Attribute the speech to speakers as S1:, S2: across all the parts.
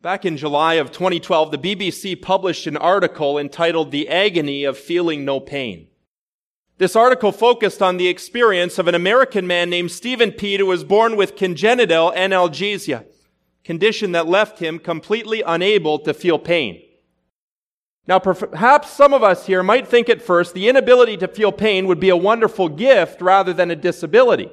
S1: Back in July of 2012, the BBC published an article entitled The Agony of Feeling No Pain. This article focused on the experience of an American man named Steven Pete who was born with congenital analgesia, condition that left him completely unable to feel pain. Now, perhaps some of us here might think at first the inability to feel pain would be a wonderful gift rather than a disability.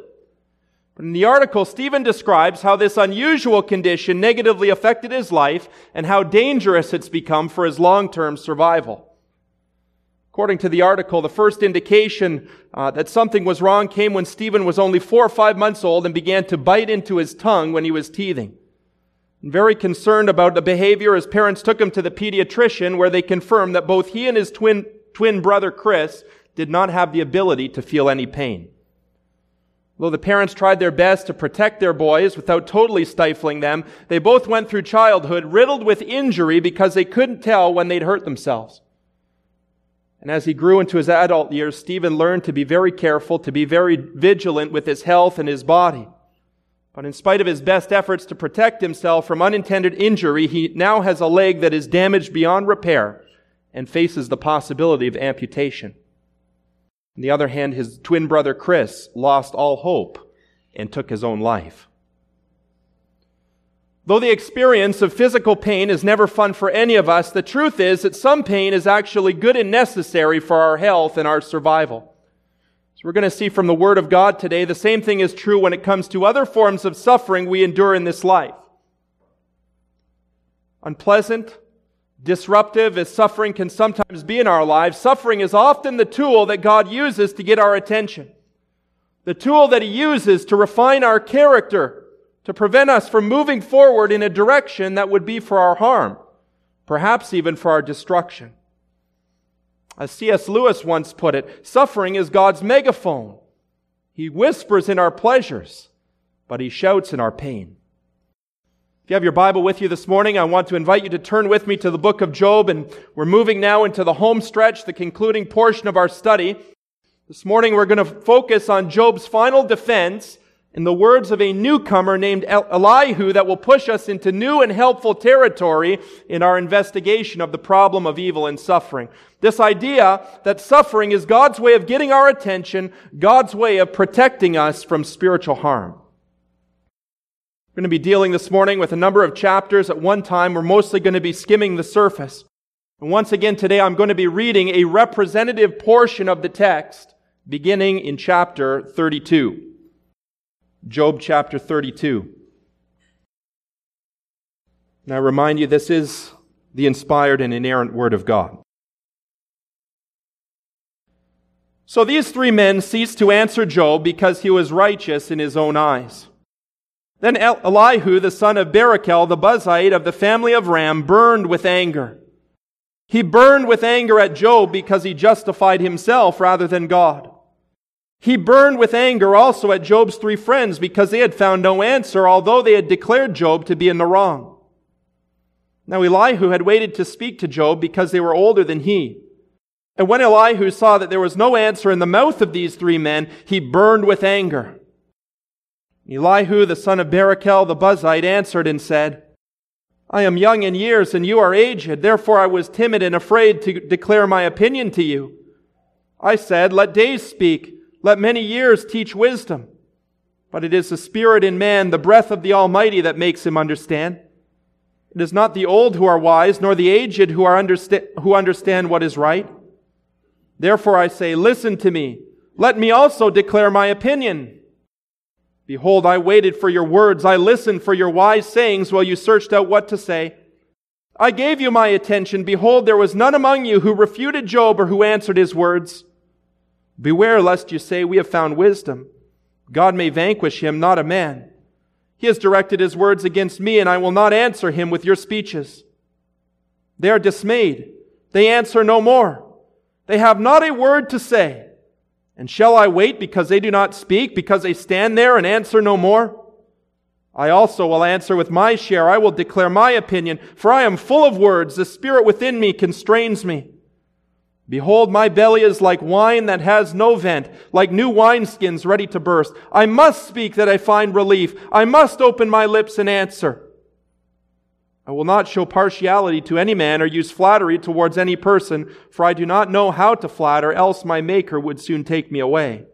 S1: In the article, Steven describes how this unusual condition negatively affected his life and how dangerous it's become for his long-term survival. According to the article, the first indication uh, that something was wrong came when Steven was only four or five months old and began to bite into his tongue when he was teething. Very concerned about the behavior, his parents took him to the pediatrician where they confirmed that both he and his twin, twin brother Chris did not have the ability to feel any pain. Though the parents tried their best to protect their boys without totally stifling them, they both went through childhood riddled with injury because they couldn't tell when they'd hurt themselves. And as he grew into his adult years, Steven learned to be very careful, to be very vigilant with his health and his body. But in spite of his best efforts to protect himself from unintended injury, he now has a leg that is damaged beyond repair and faces the possibility of amputation. On the other hand, his twin brother Chris lost all hope and took his own life. Though the experience of physical pain is never fun for any of us, the truth is that some pain is actually good and necessary for our health and our survival. So we're going to see from the Word of God today, the same thing is true when it comes to other forms of suffering we endure in this life. Unpleasant, disruptive as suffering can sometimes be in our lives, suffering is often the tool that God uses to get our attention. The tool that He uses to refine our character, to prevent us from moving forward in a direction that would be for our harm, perhaps even for our destruction. As C.S. Lewis once put it, suffering is God's megaphone. He whispers in our pleasures, but he shouts in our pain. If you have your Bible with you this morning, I want to invite you to turn with me to the book of Job, and we're moving now into the home stretch, the concluding portion of our study. This morning we're going to focus on Job's final defense in the words of a newcomer named Elihu that will push us into new and helpful territory in our investigation of the problem of evil and suffering. This idea that suffering is God's way of getting our attention, God's way of protecting us from spiritual harm. We're going to be dealing this morning with a number of chapters at one time. We're mostly going to be skimming the surface. And once again today I'm going to be reading a representative portion of the text beginning in chapter 32. Job chapter 32. Now, I remind you, this is the inspired and inerrant Word of God. So these three men ceased to answer Job because he was righteous in his own eyes. Then Elihu, the son of Barachel, the Buzite of the family of Ram, burned with anger. He burned with anger at Job because he justified himself rather than God. He burned with anger also at Job's three friends because they had found no answer, although they had declared Job to be in the wrong. Now Elihu had waited to speak to Job because they were older than he. And when Elihu saw that there was no answer in the mouth of these three men, he burned with anger. Elihu, the son of Barachel the Buzite, answered and said, I am young in years and you are aged, therefore I was timid and afraid to declare my opinion to you. I said, Let days speak let many years teach wisdom. But it is the Spirit in man, the breath of the Almighty, that makes him understand. It is not the old who are wise, nor the aged who, are understa- who understand what is right. Therefore I say, listen to me. Let me also declare my opinion. Behold, I waited for your words. I listened for your wise sayings while you searched out what to say. I gave you my attention. Behold, there was none among you who refuted Job or who answered his words. Beware lest you say, We have found wisdom. God may vanquish him, not a man. He has directed his words against me, and I will not answer him with your speeches. They are dismayed. They answer no more. They have not a word to say. And shall I wait because they do not speak, because they stand there and answer no more? I also will answer with my share. I will declare my opinion, for I am full of words. The spirit within me constrains me. Behold, my belly is like wine that has no vent, like new wineskins ready to burst. I must speak that I find relief. I must open my lips and answer. I will not show partiality to any man or use flattery towards any person, for I do not know how to flatter, else my Maker would soon take me away.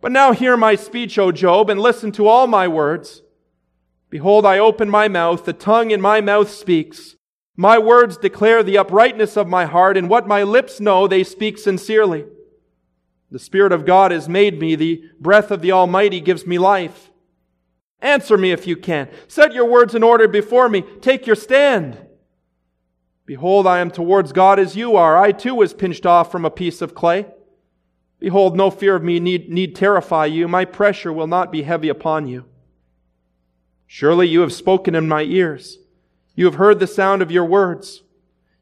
S1: But now hear my speech, O Job, and listen to all my words. Behold, I open my mouth, the tongue in my mouth speaks. My words declare the uprightness of my heart, and what my lips know, they speak sincerely. The Spirit of God has made me, the breath of the Almighty gives me life. Answer me if you can. Set your words in order before me. Take your stand. Behold, I am towards God as you are. I too was pinched off from a piece of clay. Behold, no fear of me need, need terrify you. My pressure will not be heavy upon you. Surely you have spoken in my ears. You have heard the sound of your words.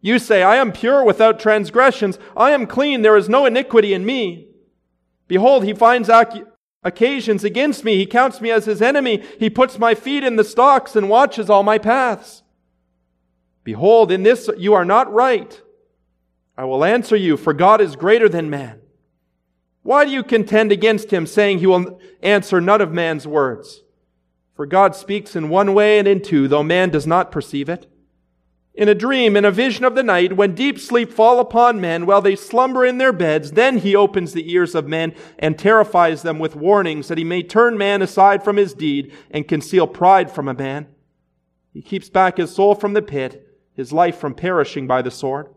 S1: You say, I am pure without transgressions. I am clean. There is no iniquity in me. Behold, he finds ac- occasions against me. He counts me as his enemy. He puts my feet in the stocks and watches all my paths. Behold, in this you are not right. I will answer you, for God is greater than man. Why do you contend against him, saying he will answer none of man's words? For God speaks in one way and in two, though man does not perceive it. In a dream, in a vision of the night, when deep sleep fall upon men while they slumber in their beds, then he opens the ears of men and terrifies them with warnings that he may turn man aside from his deed and conceal pride from a man. He keeps back his soul from the pit, his life from perishing by the sword.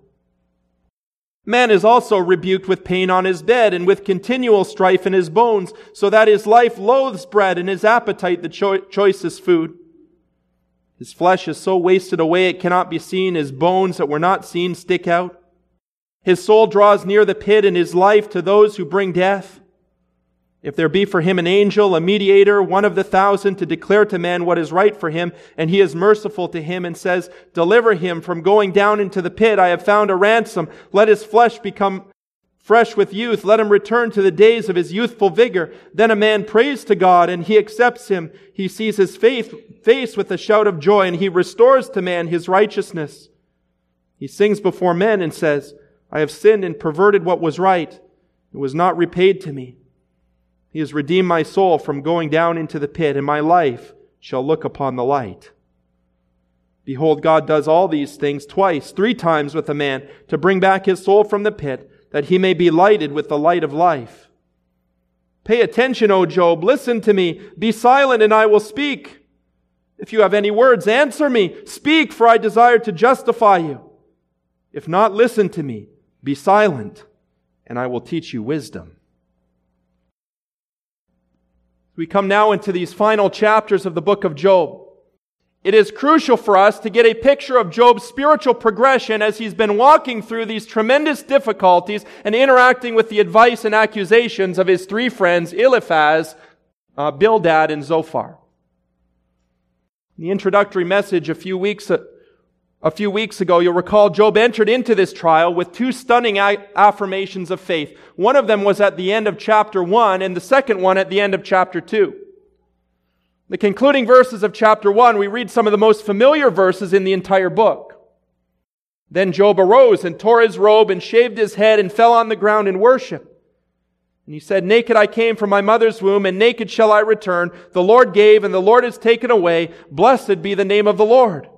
S1: Man is also rebuked with pain on his bed and with continual strife in his bones, so that his life loathes bread and his appetite the cho- choicest food. His flesh is so wasted away it cannot be seen. His bones that were not seen stick out. His soul draws near the pit and his life to those who bring death. If there be for him an angel, a mediator, one of the thousand to declare to man what is right for him, and he is merciful to him and says, deliver him from going down into the pit. I have found a ransom. Let his flesh become fresh with youth. Let him return to the days of his youthful vigor. Then a man prays to God and he accepts him. He sees his faith, face with a shout of joy and he restores to man his righteousness. He sings before men and says, I have sinned and perverted what was right. It was not repaid to me. He has redeemed my soul from going down into the pit, and my life shall look upon the light. Behold, God does all these things twice, three times with a man to bring back his soul from the pit, that he may be lighted with the light of life. Pay attention, O Job. Listen to me. Be silent, and I will speak. If you have any words, answer me. Speak, for I desire to justify you. If not, listen to me. Be silent, and I will teach you wisdom. We come now into these final chapters of the book of Job. It is crucial for us to get a picture of Job's spiritual progression as he's been walking through these tremendous difficulties and interacting with the advice and accusations of his three friends, Eliphaz, uh, Bildad, and Zophar. In the introductory message a few weeks a few weeks ago, you'll recall Job entered into this trial with two stunning affirmations of faith. One of them was at the end of chapter 1 and the second one at the end of chapter 2. The concluding verses of chapter 1, we read some of the most familiar verses in the entire book. Then Job arose and tore his robe and shaved his head and fell on the ground in worship. And he said, Naked I came from my mother's womb, and naked shall I return. The Lord gave, and the Lord has taken away. Blessed be the name of the Lord.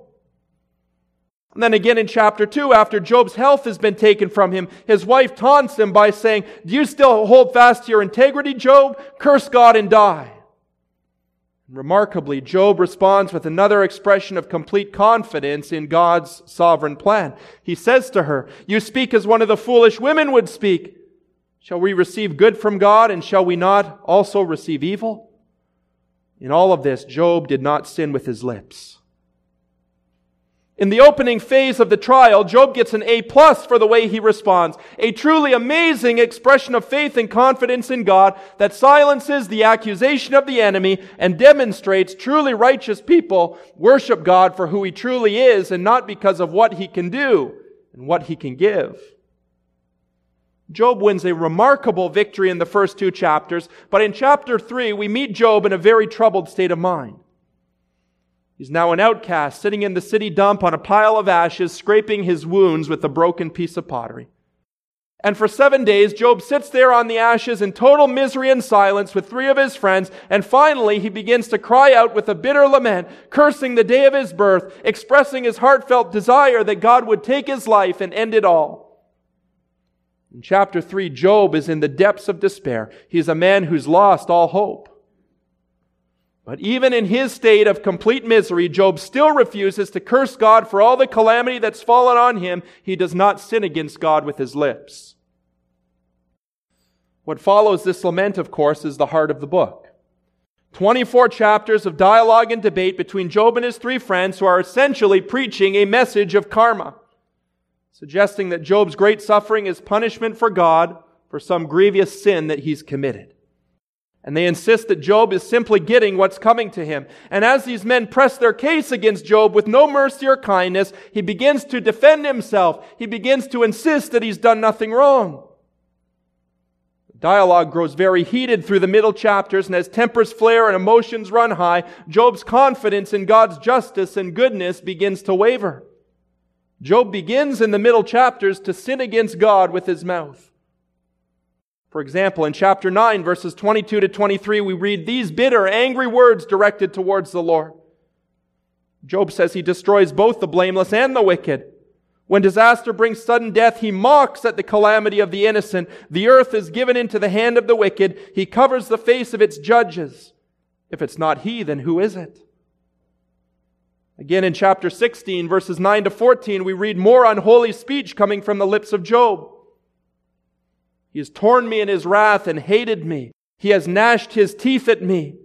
S1: And then again in chapter 2, after Job's health has been taken from him, his wife taunts him by saying, Do you still hold fast to your integrity, Job? Curse God and die. Remarkably, Job responds with another expression of complete confidence in God's sovereign plan. He says to her, You speak as one of the foolish women would speak. Shall we receive good from God, and shall we not also receive evil? In all of this, Job did not sin with his lips. In the opening phase of the trial, Job gets an A plus for the way he responds. A truly amazing expression of faith and confidence in God that silences the accusation of the enemy and demonstrates truly righteous people worship God for who he truly is and not because of what he can do and what he can give. Job wins a remarkable victory in the first two chapters, but in chapter three, we meet Job in a very troubled state of mind. He's now an outcast, sitting in the city dump on a pile of ashes, scraping his wounds with a broken piece of pottery. And for seven days, Job sits there on the ashes in total misery and silence with three of his friends. And finally, he begins to cry out with a bitter lament, cursing the day of his birth, expressing his heartfelt desire that God would take his life and end it all. In chapter 3, Job is in the depths of despair. He's a man who's lost all hope. But even in his state of complete misery, Job still refuses to curse God for all the calamity that's fallen on him. He does not sin against God with his lips. What follows this lament, of course, is the heart of the book. 24 chapters of dialogue and debate between Job and his three friends who are essentially preaching a message of karma, suggesting that Job's great suffering is punishment for God for some grievous sin that he's committed. And they insist that Job is simply getting what's coming to him. And as these men press their case against Job with no mercy or kindness, he begins to defend himself. He begins to insist that he's done nothing wrong. The dialogue grows very heated through the middle chapters, and as tempers flare and emotions run high, Job's confidence in God's justice and goodness begins to waver. Job begins in the middle chapters to sin against God with his mouth. For example, in chapter 9, verses 22 to 23, we read these bitter, angry words directed towards the Lord. Job says he destroys both the blameless and the wicked. When disaster brings sudden death, he mocks at the calamity of the innocent. The earth is given into the hand of the wicked. He covers the face of its judges. If it's not he, then who is it? Again, in chapter 16, verses 9 to 14, we read more unholy speech coming from the lips of Job. He has torn me in his wrath and hated me. He has gnashed his teeth at me.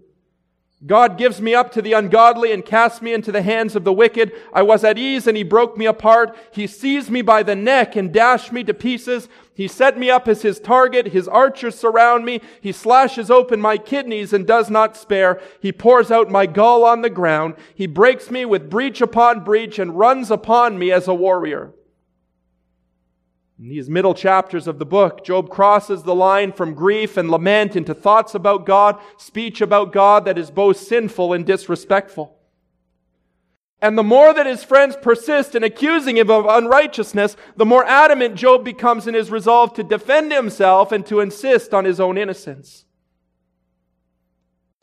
S1: God gives me up to the ungodly and casts me into the hands of the wicked. I was at ease and he broke me apart. He seized me by the neck and dashed me to pieces. He set me up as his target. His archers surround me. He slashes open my kidneys and does not spare. He pours out my gall on the ground. He breaks me with breach upon breach and runs upon me as a warrior. In these middle chapters of the book, Job crosses the line from grief and lament into thoughts about God, speech about God that is both sinful and disrespectful. And the more that his friends persist in accusing him of unrighteousness, the more adamant Job becomes in his resolve to defend himself and to insist on his own innocence.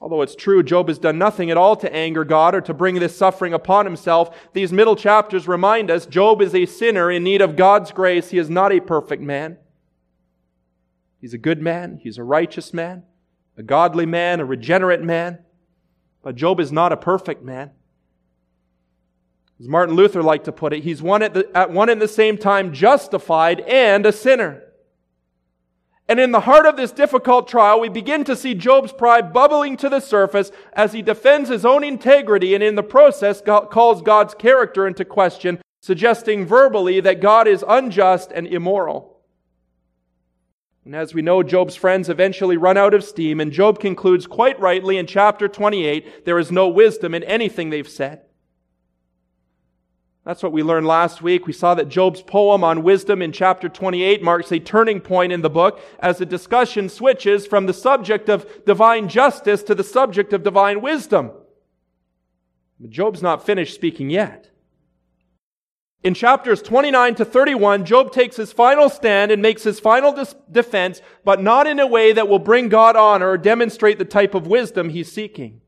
S1: Although it's true, Job has done nothing at all to anger God or to bring this suffering upon himself. These middle chapters remind us Job is a sinner in need of God's grace. He is not a perfect man. He's a good man. He's a righteous man, a godly man, a regenerate man. But Job is not a perfect man. As Martin Luther liked to put it, he's one at, the, at one and the same time justified and a sinner. And in the heart of this difficult trial, we begin to see Job's pride bubbling to the surface as he defends his own integrity and in the process calls God's character into question, suggesting verbally that God is unjust and immoral. And as we know, Job's friends eventually run out of steam, and Job concludes quite rightly in chapter 28 there is no wisdom in anything they've said. That's what we learned last week. We saw that Job's poem on wisdom in chapter 28 marks a turning point in the book as the discussion switches from the subject of divine justice to the subject of divine wisdom. But Job's not finished speaking yet. In chapters 29 to 31, Job takes his final stand and makes his final dis- defense, but not in a way that will bring God honor or demonstrate the type of wisdom he's seeking.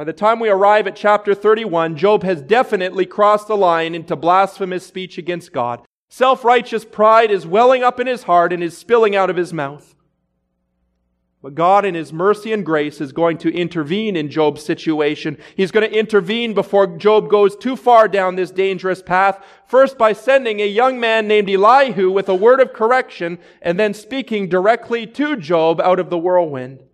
S1: By the time we arrive at chapter 31, Job has definitely crossed the line into blasphemous speech against God. Self-righteous pride is welling up in his heart and is spilling out of his mouth. But God in His mercy and grace is going to intervene in Job's situation. He's going to intervene before Job goes too far down this dangerous path. First by sending a young man named Elihu with a word of correction and then speaking directly to Job out of the whirlwind.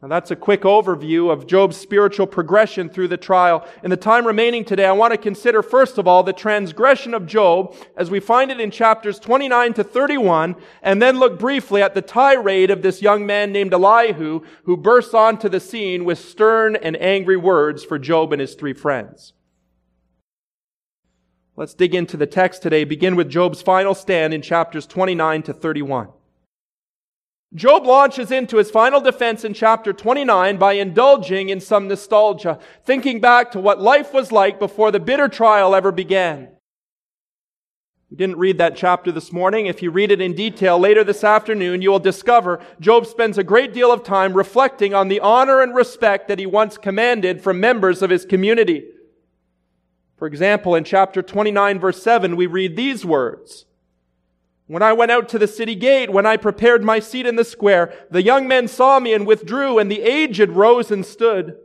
S1: Now that's a quick overview of Job's spiritual progression through the trial. In the time remaining today, I want to consider first of all the transgression of Job as we find it in chapters 29 to 31, and then look briefly at the tirade of this young man named Elihu who bursts onto the scene with stern and angry words for Job and his three friends. Let's dig into the text today. Begin with Job's final stand in chapters 29 to 31. Job launches into his final defense in chapter 29 by indulging in some nostalgia, thinking back to what life was like before the bitter trial ever began. We didn't read that chapter this morning. If you read it in detail later this afternoon, you will discover Job spends a great deal of time reflecting on the honor and respect that he once commanded from members of his community. For example, in chapter 29 verse 7, we read these words. When I went out to the city gate, when I prepared my seat in the square, the young men saw me and withdrew, and the aged rose and stood.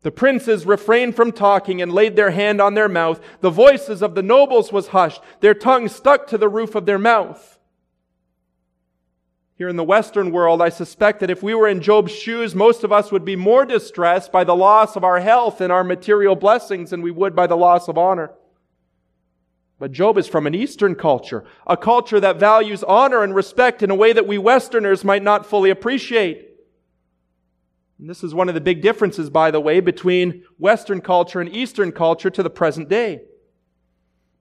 S1: The princes refrained from talking and laid their hand on their mouth. The voices of the nobles was hushed. Their tongues stuck to the roof of their mouth. Here in the Western world, I suspect that if we were in Job's shoes, most of us would be more distressed by the loss of our health and our material blessings than we would by the loss of honor. But Job is from an Eastern culture, a culture that values honor and respect in a way that we Westerners might not fully appreciate. And this is one of the big differences, by the way, between Western culture and Eastern culture to the present day.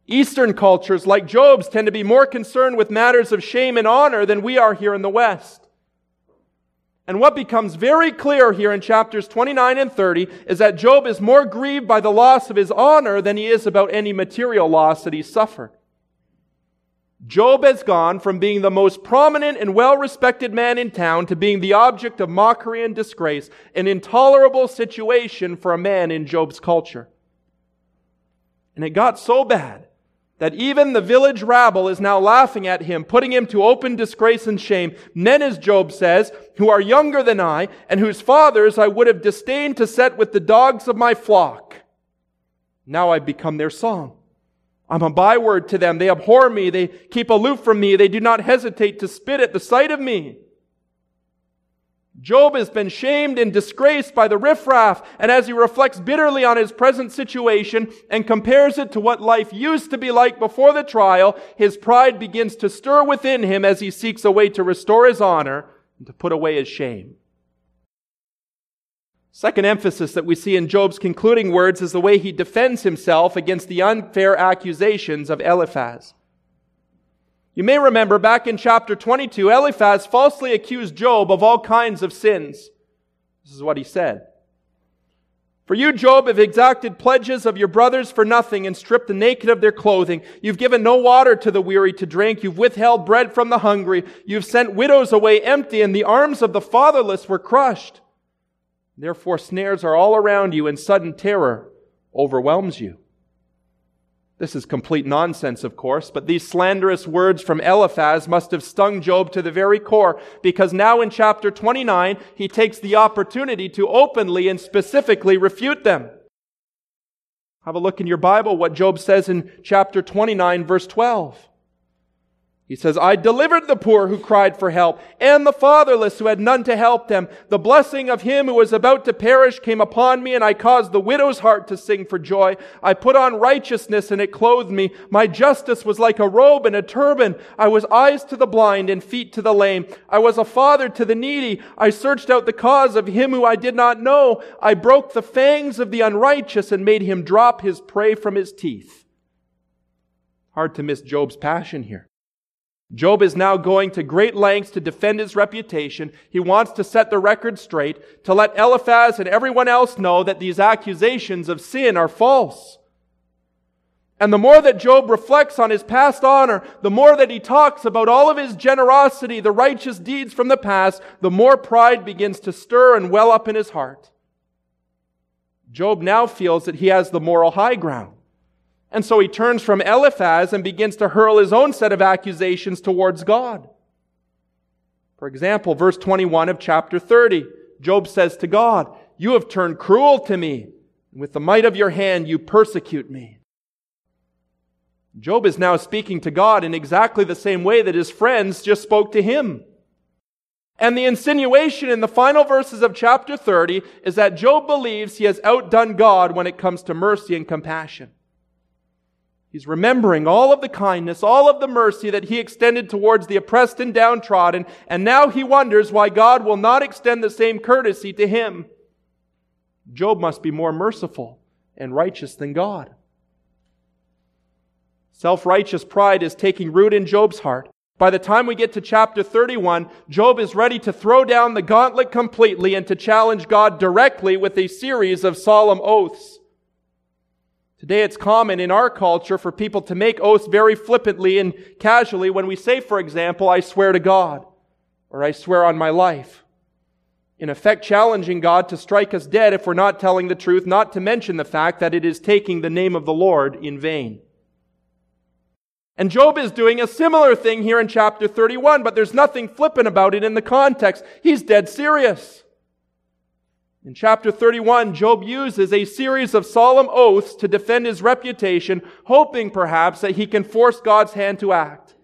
S1: Eastern cultures, like Job's, tend to be more concerned with matters of shame and honor than we are here in the West. And what becomes very clear here in chapters 29 and 30 is that Job is more grieved by the loss of his honor than he is about any material loss that he suffered. Job has gone from being the most prominent and well-respected man in town to being the object of mockery and disgrace, an intolerable situation for a man in Job's culture. And it got so bad that even the village rabble is now laughing at him, putting him to open disgrace and shame. Men, as Job says, who are younger than I, and whose fathers I would have disdained to set with the dogs of my flock. Now I've become their song. I'm a byword to them. They abhor me. They keep aloof from me. They do not hesitate to spit at the sight of me. Job has been shamed and disgraced by the riffraff, and as he reflects bitterly on his present situation and compares it to what life used to be like before the trial, his pride begins to stir within him as he seeks a way to restore his honor and to put away his shame. Second emphasis that we see in Job's concluding words is the way he defends himself against the unfair accusations of Eliphaz. You may remember back in chapter 22, Eliphaz falsely accused Job of all kinds of sins. This is what he said. For you, Job, have exacted pledges of your brothers for nothing and stripped the naked of their clothing. You've given no water to the weary to drink. You've withheld bread from the hungry. You've sent widows away empty and the arms of the fatherless were crushed. Therefore, snares are all around you, and sudden terror overwhelms you. This is complete nonsense, of course, but these slanderous words from Eliphaz must have stung Job to the very core, because now in chapter 29, he takes the opportunity to openly and specifically refute them. Have a look in your Bible what Job says in chapter 29, verse 12. He says, I delivered the poor who cried for help and the fatherless who had none to help them. The blessing of him who was about to perish came upon me and I caused the widow's heart to sing for joy. I put on righteousness and it clothed me. My justice was like a robe and a turban. I was eyes to the blind and feet to the lame. I was a father to the needy. I searched out the cause of him who I did not know. I broke the fangs of the unrighteous and made him drop his prey from his teeth. Hard to miss Job's passion here. Job is now going to great lengths to defend his reputation. He wants to set the record straight, to let Eliphaz and everyone else know that these accusations of sin are false. And the more that Job reflects on his past honor, the more that he talks about all of his generosity, the righteous deeds from the past, the more pride begins to stir and well up in his heart. Job now feels that he has the moral high ground. And so he turns from Eliphaz and begins to hurl his own set of accusations towards God. For example, verse 21 of chapter 30, Job says to God, You have turned cruel to me. With the might of your hand, you persecute me. Job is now speaking to God in exactly the same way that his friends just spoke to him. And the insinuation in the final verses of chapter 30 is that Job believes he has outdone God when it comes to mercy and compassion. He's remembering all of the kindness, all of the mercy that he extended towards the oppressed and downtrodden, and now he wonders why God will not extend the same courtesy to him. Job must be more merciful and righteous than God. Self righteous pride is taking root in Job's heart. By the time we get to chapter 31, Job is ready to throw down the gauntlet completely and to challenge God directly with a series of solemn oaths. Today it's common in our culture for people to make oaths very flippantly and casually when we say, for example, I swear to God, or I swear on my life. In effect, challenging God to strike us dead if we're not telling the truth, not to mention the fact that it is taking the name of the Lord in vain. And Job is doing a similar thing here in chapter 31, but there's nothing flippant about it in the context. He's dead serious. In chapter 31, Job uses a series of solemn oaths to defend his reputation, hoping perhaps that he can force God's hand to act.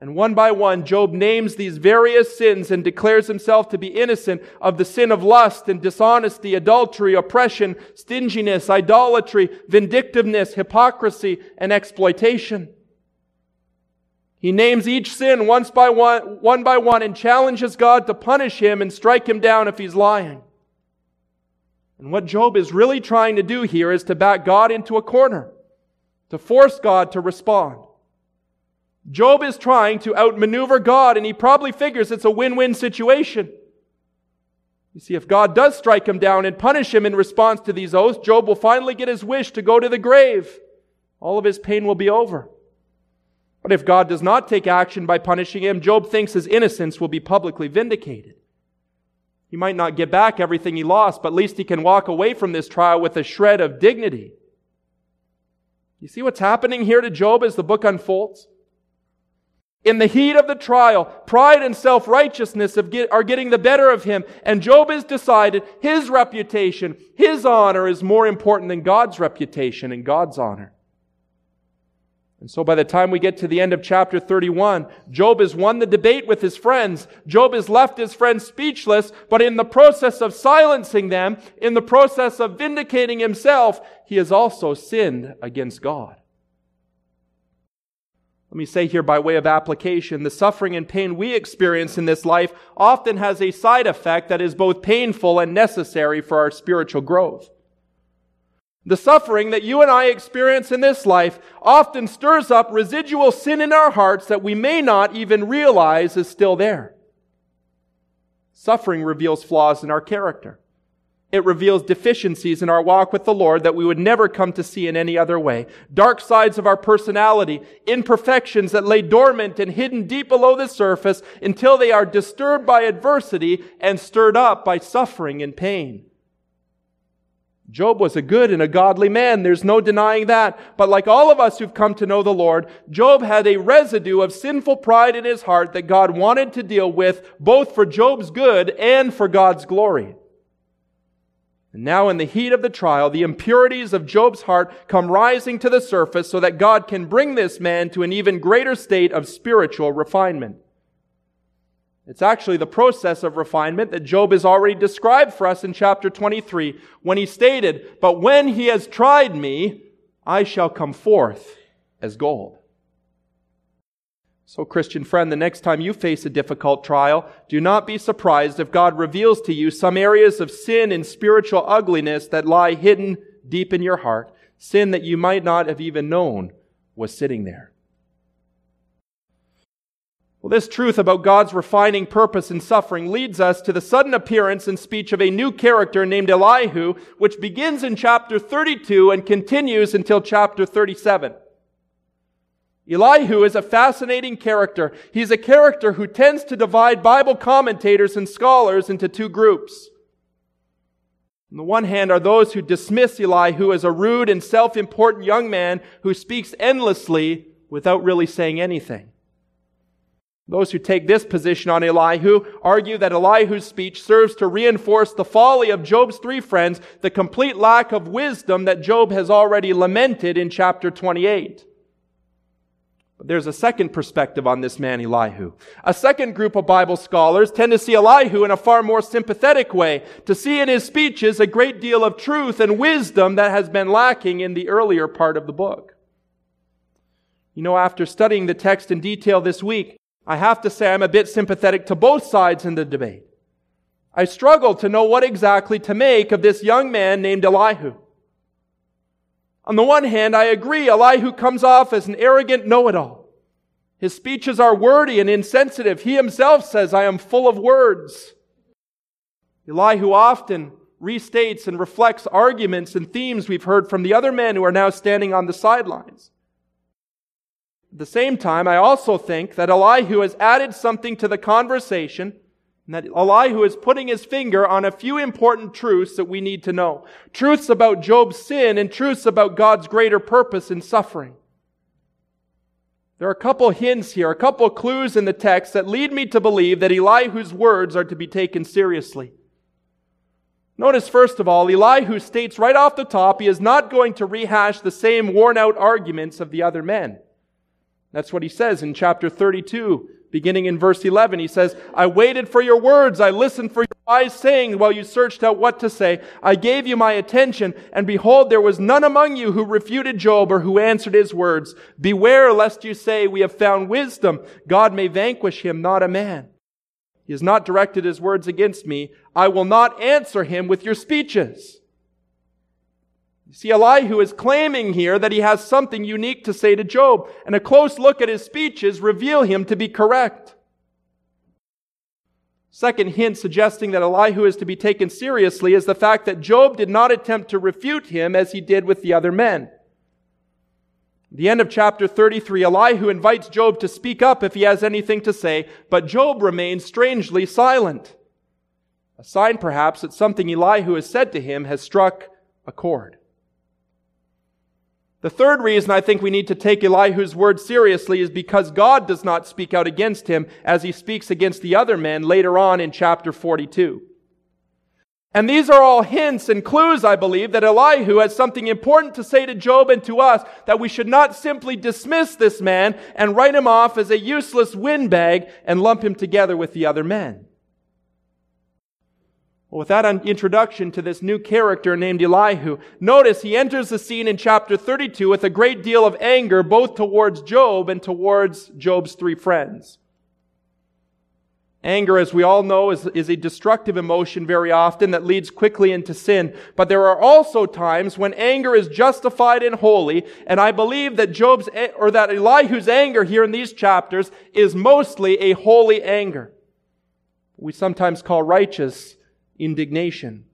S1: And one by one, Job names these various sins and declares himself to be innocent of the sin of lust and dishonesty, adultery, oppression, stinginess, idolatry, vindictiveness, hypocrisy, and exploitation. He names each sin once by one, one by one and challenges God to punish him and strike him down if he's lying. And what Job is really trying to do here is to back God into a corner, to force God to respond. Job is trying to outmaneuver God, and he probably figures it's a win-win situation. You see, if God does strike him down and punish him in response to these oaths, Job will finally get his wish to go to the grave. All of his pain will be over. But if God does not take action by punishing him, Job thinks his innocence will be publicly vindicated. He might not get back everything he lost, but at least he can walk away from this trial with a shred of dignity. You see what's happening here to Job as the book unfolds? In the heat of the trial, pride and self-righteousness are getting the better of him, and Job has decided his reputation, his honor is more important than God's reputation and God's honor. And so by the time we get to the end of chapter 31, Job has won the debate with his friends. Job has left his friends speechless, but in the process of silencing them, in the process of vindicating himself, he has also sinned against God. Let me say here by way of application, the suffering and pain we experience in this life often has a side effect that is both painful and necessary for our spiritual growth. The suffering that you and I experience in this life often stirs up residual sin in our hearts that we may not even realize is still there. Suffering reveals flaws in our character. It reveals deficiencies in our walk with the Lord that we would never come to see in any other way. Dark sides of our personality, imperfections that lay dormant and hidden deep below the surface until they are disturbed by adversity and stirred up by suffering and pain. Job was a good and a godly man. There's no denying that. But like all of us who've come to know the Lord, Job had a residue of sinful pride in his heart that God wanted to deal with both for Job's good and for God's glory. And now in the heat of the trial, the impurities of Job's heart come rising to the surface so that God can bring this man to an even greater state of spiritual refinement. It's actually the process of refinement that Job has already described for us in chapter 23 when he stated, But when he has tried me, I shall come forth as gold. So, Christian friend, the next time you face a difficult trial, do not be surprised if God reveals to you some areas of sin and spiritual ugliness that lie hidden deep in your heart, sin that you might not have even known was sitting there. Well, this truth about God's refining purpose in suffering leads us to the sudden appearance and speech of a new character named Elihu, which begins in chapter 32 and continues until chapter 37. Elihu is a fascinating character. He's a character who tends to divide Bible commentators and scholars into two groups. On the one hand are those who dismiss Elihu as a rude and self-important young man who speaks endlessly without really saying anything. Those who take this position on Elihu argue that Elihu's speech serves to reinforce the folly of Job's three friends, the complete lack of wisdom that Job has already lamented in chapter 28. But there's a second perspective on this man, Elihu. A second group of Bible scholars tend to see Elihu in a far more sympathetic way, to see in his speeches a great deal of truth and wisdom that has been lacking in the earlier part of the book. You know, after studying the text in detail this week, I have to say I'm a bit sympathetic to both sides in the debate. I struggle to know what exactly to make of this young man named Elihu. On the one hand, I agree Elihu comes off as an arrogant know-it-all. His speeches are wordy and insensitive. He himself says, I am full of words. Elihu often restates and reflects arguments and themes we've heard from the other men who are now standing on the sidelines. At the same time, I also think that Elihu has added something to the conversation and that Elihu is putting his finger on a few important truths that we need to know. Truths about Job's sin and truths about God's greater purpose in suffering. There are a couple hints here, a couple clues in the text that lead me to believe that Elihu's words are to be taken seriously. Notice, first of all, Elihu states right off the top he is not going to rehash the same worn out arguments of the other men. That's what he says in chapter 32, beginning in verse 11. He says, I waited for your words. I listened for your wise saying while you searched out what to say. I gave you my attention, and behold, there was none among you who refuted Job or who answered his words. Beware lest you say, We have found wisdom. God may vanquish him, not a man. He has not directed his words against me. I will not answer him with your speeches. You see, Elihu is claiming here that he has something unique to say to Job, and a close look at his speeches reveal him to be correct. Second hint suggesting that Elihu is to be taken seriously is the fact that Job did not attempt to refute him as he did with the other men. At the end of chapter 33, Elihu invites Job to speak up if he has anything to say, but Job remains strangely silent. A sign perhaps that something Elihu has said to him has struck a chord. The third reason I think we need to take Elihu's word seriously is because God does not speak out against him as he speaks against the other men later on in chapter 42. And these are all hints and clues, I believe, that Elihu has something important to say to Job and to us, that we should not simply dismiss this man and write him off as a useless windbag and lump him together with the other men. Well, with that introduction to this new character named Elihu, notice he enters the scene in chapter 32 with a great deal of anger both towards Job and towards Job's three friends. Anger, as we all know, is, is a destructive emotion very often that leads quickly into sin. But there are also times when anger is justified and holy, and I believe that Job's, or that Elihu's anger here in these chapters is mostly a holy anger. We sometimes call righteous indignation.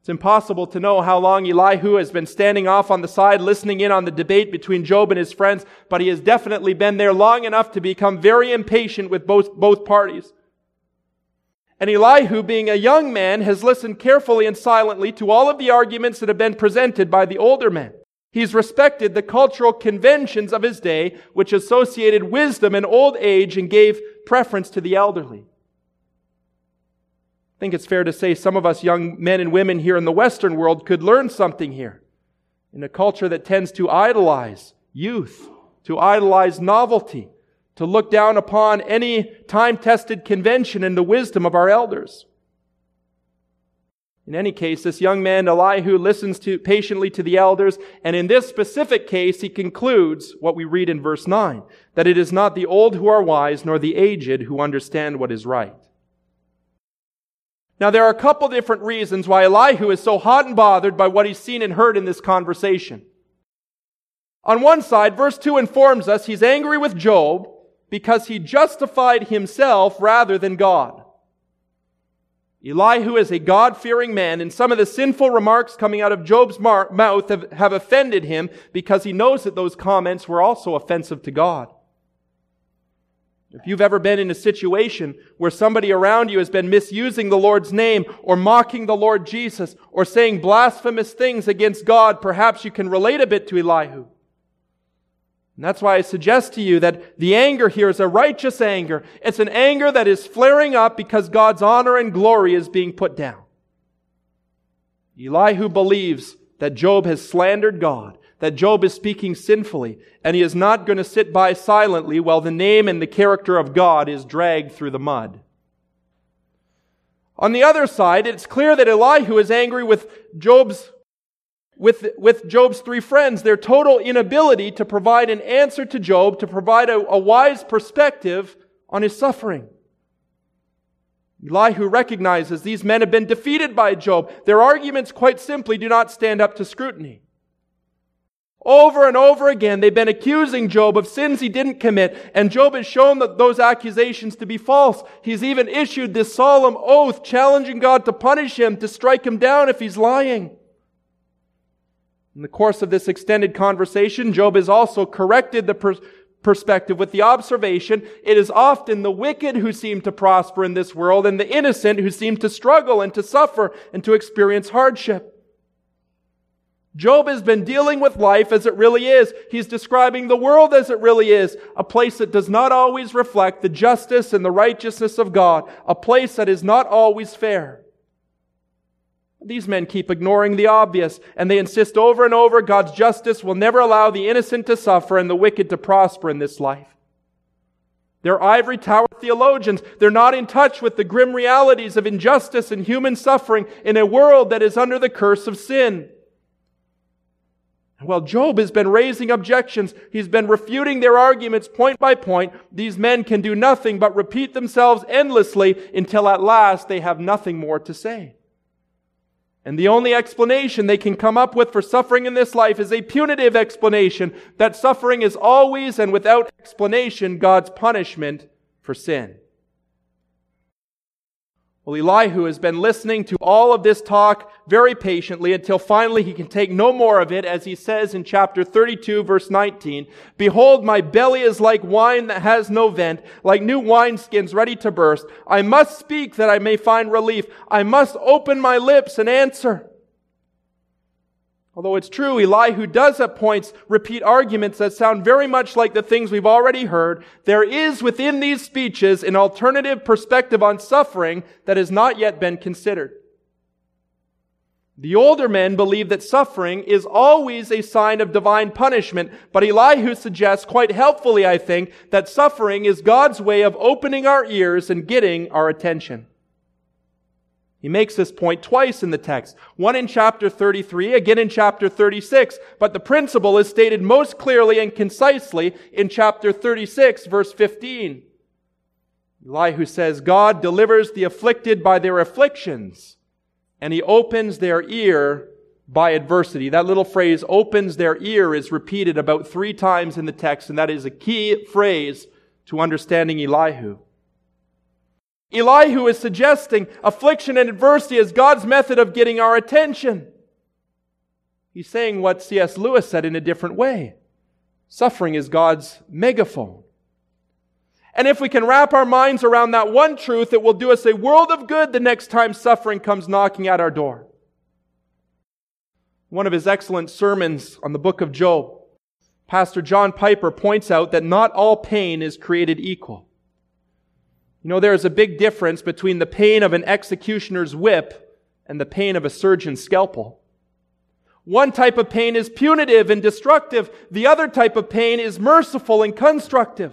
S1: It's impossible to know how long Elihu has been standing off on the side listening in on the debate between Job and his friends, but he has definitely been there long enough to become very impatient with both, both parties. And Elihu, being a young man, has listened carefully and silently to all of the arguments that have been presented by the older men. He's respected the cultural conventions of his day, which associated wisdom and old age and gave preference to the elderly. I think it's fair to say some of us young men and women here in the Western world could learn something here. In a culture that tends to idolize youth, to idolize novelty, to look down upon any time tested convention and the wisdom of our elders. In any case, this young man, Elihu, listens to, patiently to the elders, and in this specific case, he concludes what we read in verse 9, that it is not the old who are wise, nor the aged who understand what is right. Now, there are a couple different reasons why Elihu is so hot and bothered by what he's seen and heard in this conversation. On one side, verse 2 informs us he's angry with Job because he justified himself rather than God. Elihu is a God fearing man, and some of the sinful remarks coming out of Job's mouth have, have offended him because he knows that those comments were also offensive to God. If you've ever been in a situation where somebody around you has been misusing the Lord's name or mocking the Lord Jesus or saying blasphemous things against God, perhaps you can relate a bit to Elihu. And that's why I suggest to you that the anger here is a righteous anger. It's an anger that is flaring up because God's honor and glory is being put down. Elihu believes that Job has slandered God that Job is speaking sinfully, and he is not going to sit by silently while the name and the character of God is dragged through the mud. On the other side, it's clear that Elihu is angry with Job's with, with Job's three friends, their total inability to provide an answer to Job, to provide a, a wise perspective on his suffering. Elihu recognizes these men have been defeated by Job. Their arguments quite simply do not stand up to scrutiny. Over and over again, they've been accusing Job of sins he didn't commit, and Job has shown that those accusations to be false. He's even issued this solemn oath challenging God to punish him, to strike him down if he's lying. In the course of this extended conversation, Job has also corrected the per- perspective with the observation it is often the wicked who seem to prosper in this world and the innocent who seem to struggle and to suffer and to experience hardship. Job has been dealing with life as it really is. He's describing the world as it really is. A place that does not always reflect the justice and the righteousness of God. A place that is not always fair. These men keep ignoring the obvious, and they insist over and over God's justice will never allow the innocent to suffer and the wicked to prosper in this life. They're ivory tower theologians. They're not in touch with the grim realities of injustice and human suffering in a world that is under the curse of sin. Well, Job has been raising objections. He's been refuting their arguments point by point. These men can do nothing but repeat themselves endlessly until at last they have nothing more to say. And the only explanation they can come up with for suffering in this life is a punitive explanation that suffering is always and without explanation God's punishment for sin. Well, Elihu has been listening to all of this talk very patiently until finally he can take no more of it, as he says in chapter 32, verse 19, Behold, my belly is like wine that has no vent, like new wineskins ready to burst. I must speak that I may find relief. I must open my lips and answer. Although it's true, Elihu does at points repeat arguments that sound very much like the things we've already heard, there is within these speeches an alternative perspective on suffering that has not yet been considered. The older men believe that suffering is always a sign of divine punishment, but Elihu suggests quite helpfully, I think, that suffering is God's way of opening our ears and getting our attention. He makes this point twice in the text. One in chapter 33, again in chapter 36. But the principle is stated most clearly and concisely in chapter 36, verse 15. Elihu says, God delivers the afflicted by their afflictions, and he opens their ear by adversity. That little phrase, opens their ear, is repeated about three times in the text, and that is a key phrase to understanding Elihu. Elihu is suggesting affliction and adversity as God's method of getting our attention. He's saying what C.S. Lewis said in a different way. Suffering is God's megaphone. And if we can wrap our minds around that one truth, it will do us a world of good the next time suffering comes knocking at our door. One of his excellent sermons on the book of Job, Pastor John Piper points out that not all pain is created equal. You know, there is a big difference between the pain of an executioner's whip and the pain of a surgeon's scalpel. One type of pain is punitive and destructive. The other type of pain is merciful and constructive.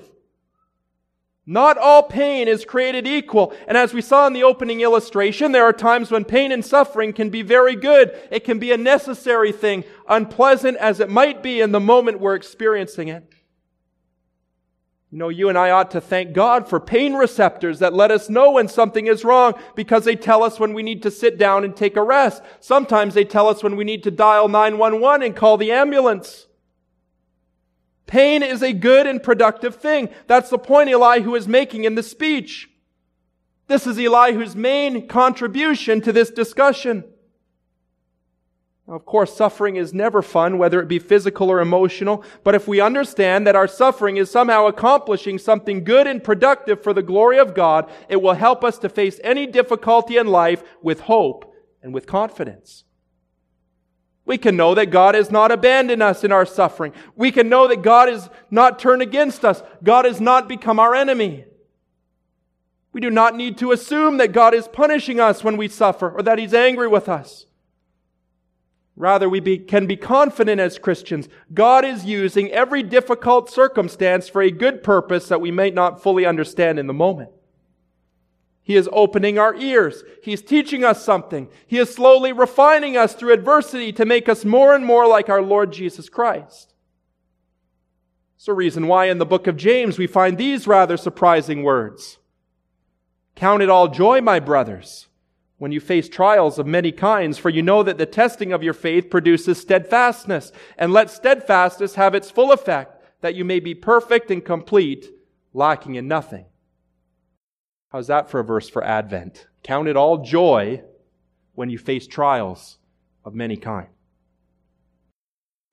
S1: Not all pain is created equal. And as we saw in the opening illustration, there are times when pain and suffering can be very good. It can be a necessary thing, unpleasant as it might be in the moment we're experiencing it. You know, you and I ought to thank God for pain receptors that let us know when something is wrong because they tell us when we need to sit down and take a rest. Sometimes they tell us when we need to dial 911 and call the ambulance. Pain is a good and productive thing. That's the point Elihu is making in the speech. This is Elihu's main contribution to this discussion. Of course, suffering is never fun, whether it be physical or emotional, but if we understand that our suffering is somehow accomplishing something good and productive for the glory of God, it will help us to face any difficulty in life with hope and with confidence. We can know that God has not abandoned us in our suffering. We can know that God is not turned against us. God has not become our enemy. We do not need to assume that God is punishing us when we suffer or that He's angry with us. Rather, we be, can be confident as Christians. God is using every difficult circumstance for a good purpose that we may not fully understand in the moment. He is opening our ears. He's teaching us something. He is slowly refining us through adversity to make us more and more like our Lord Jesus Christ. It's the reason why in the book of James we find these rather surprising words. Count it all joy, my brothers when you face trials of many kinds, for you know that the testing of your faith produces steadfastness. And let steadfastness have its full effect, that you may be perfect and complete, lacking in nothing. How's that for a verse for Advent? Count it all joy when you face trials of many kinds.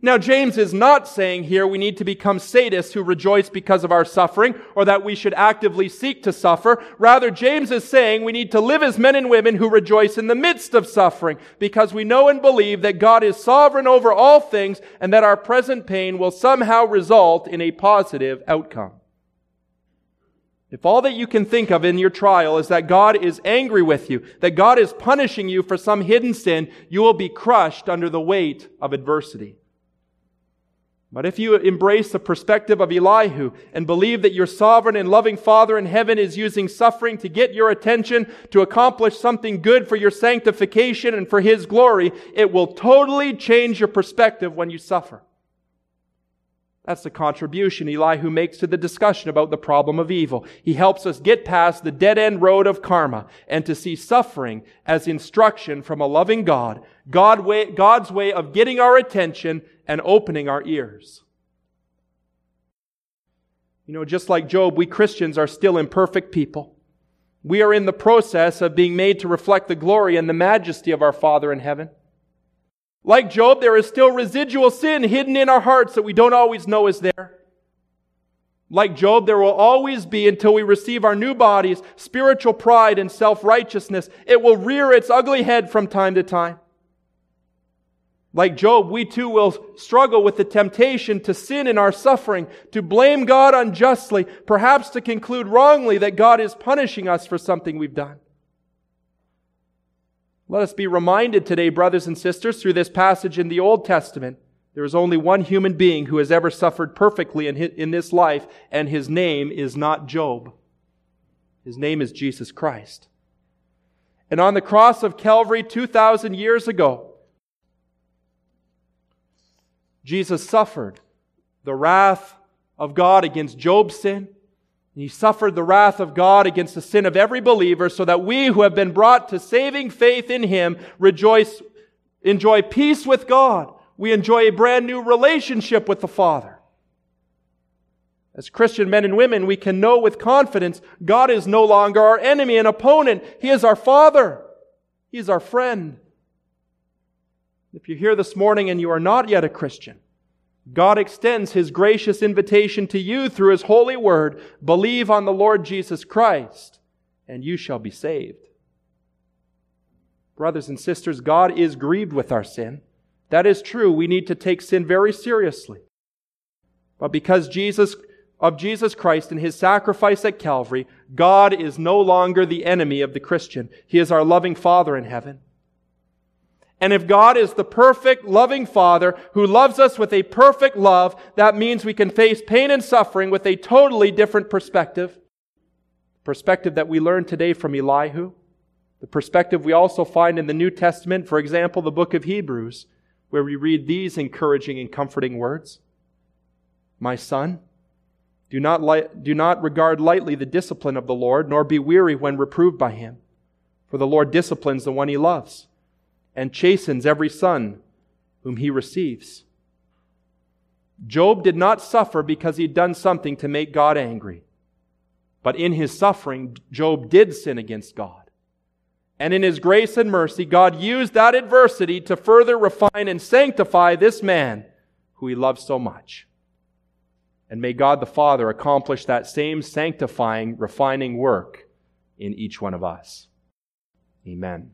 S1: Now, James is not saying here we need to become sadists who rejoice because of our suffering or that we should actively seek to suffer. Rather, James is saying we need to live as men and women who rejoice in the midst of suffering because we know and believe that God is sovereign over all things and that our present pain will somehow result in a positive outcome. If all that you can think of in your trial is that God is angry with you, that God is punishing you for some hidden sin, you will be crushed under the weight of adversity. But if you embrace the perspective of Elihu and believe that your sovereign and loving Father in heaven is using suffering to get your attention, to accomplish something good for your sanctification and for His glory, it will totally change your perspective when you suffer. That's the contribution Elihu makes to the discussion about the problem of evil. He helps us get past the dead end road of karma and to see suffering as instruction from a loving God, God way, God's way of getting our attention and opening our ears. You know, just like Job, we Christians are still imperfect people. We are in the process of being made to reflect the glory and the majesty of our Father in heaven. Like Job, there is still residual sin hidden in our hearts that we don't always know is there. Like Job, there will always be, until we receive our new bodies, spiritual pride and self-righteousness. It will rear its ugly head from time to time. Like Job, we too will struggle with the temptation to sin in our suffering, to blame God unjustly, perhaps to conclude wrongly that God is punishing us for something we've done. Let us be reminded today, brothers and sisters, through this passage in the Old Testament, there is only one human being who has ever suffered perfectly in, his, in this life, and his name is not Job. His name is Jesus Christ. And on the cross of Calvary 2,000 years ago, Jesus suffered the wrath of God against Job's sin he suffered the wrath of God against the sin of every believer so that we who have been brought to saving faith in Him rejoice, enjoy peace with God. We enjoy a brand new relationship with the Father. As Christian men and women, we can know with confidence God is no longer our enemy and opponent. He is our Father. He is our friend. If you're here this morning and you are not yet a Christian, God extends his gracious invitation to you through his holy word believe on the Lord Jesus Christ, and you shall be saved. Brothers and sisters, God is grieved with our sin. That is true. We need to take sin very seriously. But because Jesus, of Jesus Christ and his sacrifice at Calvary, God is no longer the enemy of the Christian. He is our loving Father in heaven. And if God is the perfect, loving Father who loves us with a perfect love, that means we can face pain and suffering with a totally different perspective. Perspective that we learned today from Elihu. The perspective we also find in the New Testament, for example, the book of Hebrews, where we read these encouraging and comforting words. My son, do not, li- do not regard lightly the discipline of the Lord, nor be weary when reproved by him. For the Lord disciplines the one he loves and chastens every son whom he receives. Job did not suffer because he'd done something to make God angry. But in his suffering, Job did sin against God. And in his grace and mercy, God used that adversity to further refine and sanctify this man who he loved so much. And may God the Father accomplish that same sanctifying, refining work in each one of us. Amen.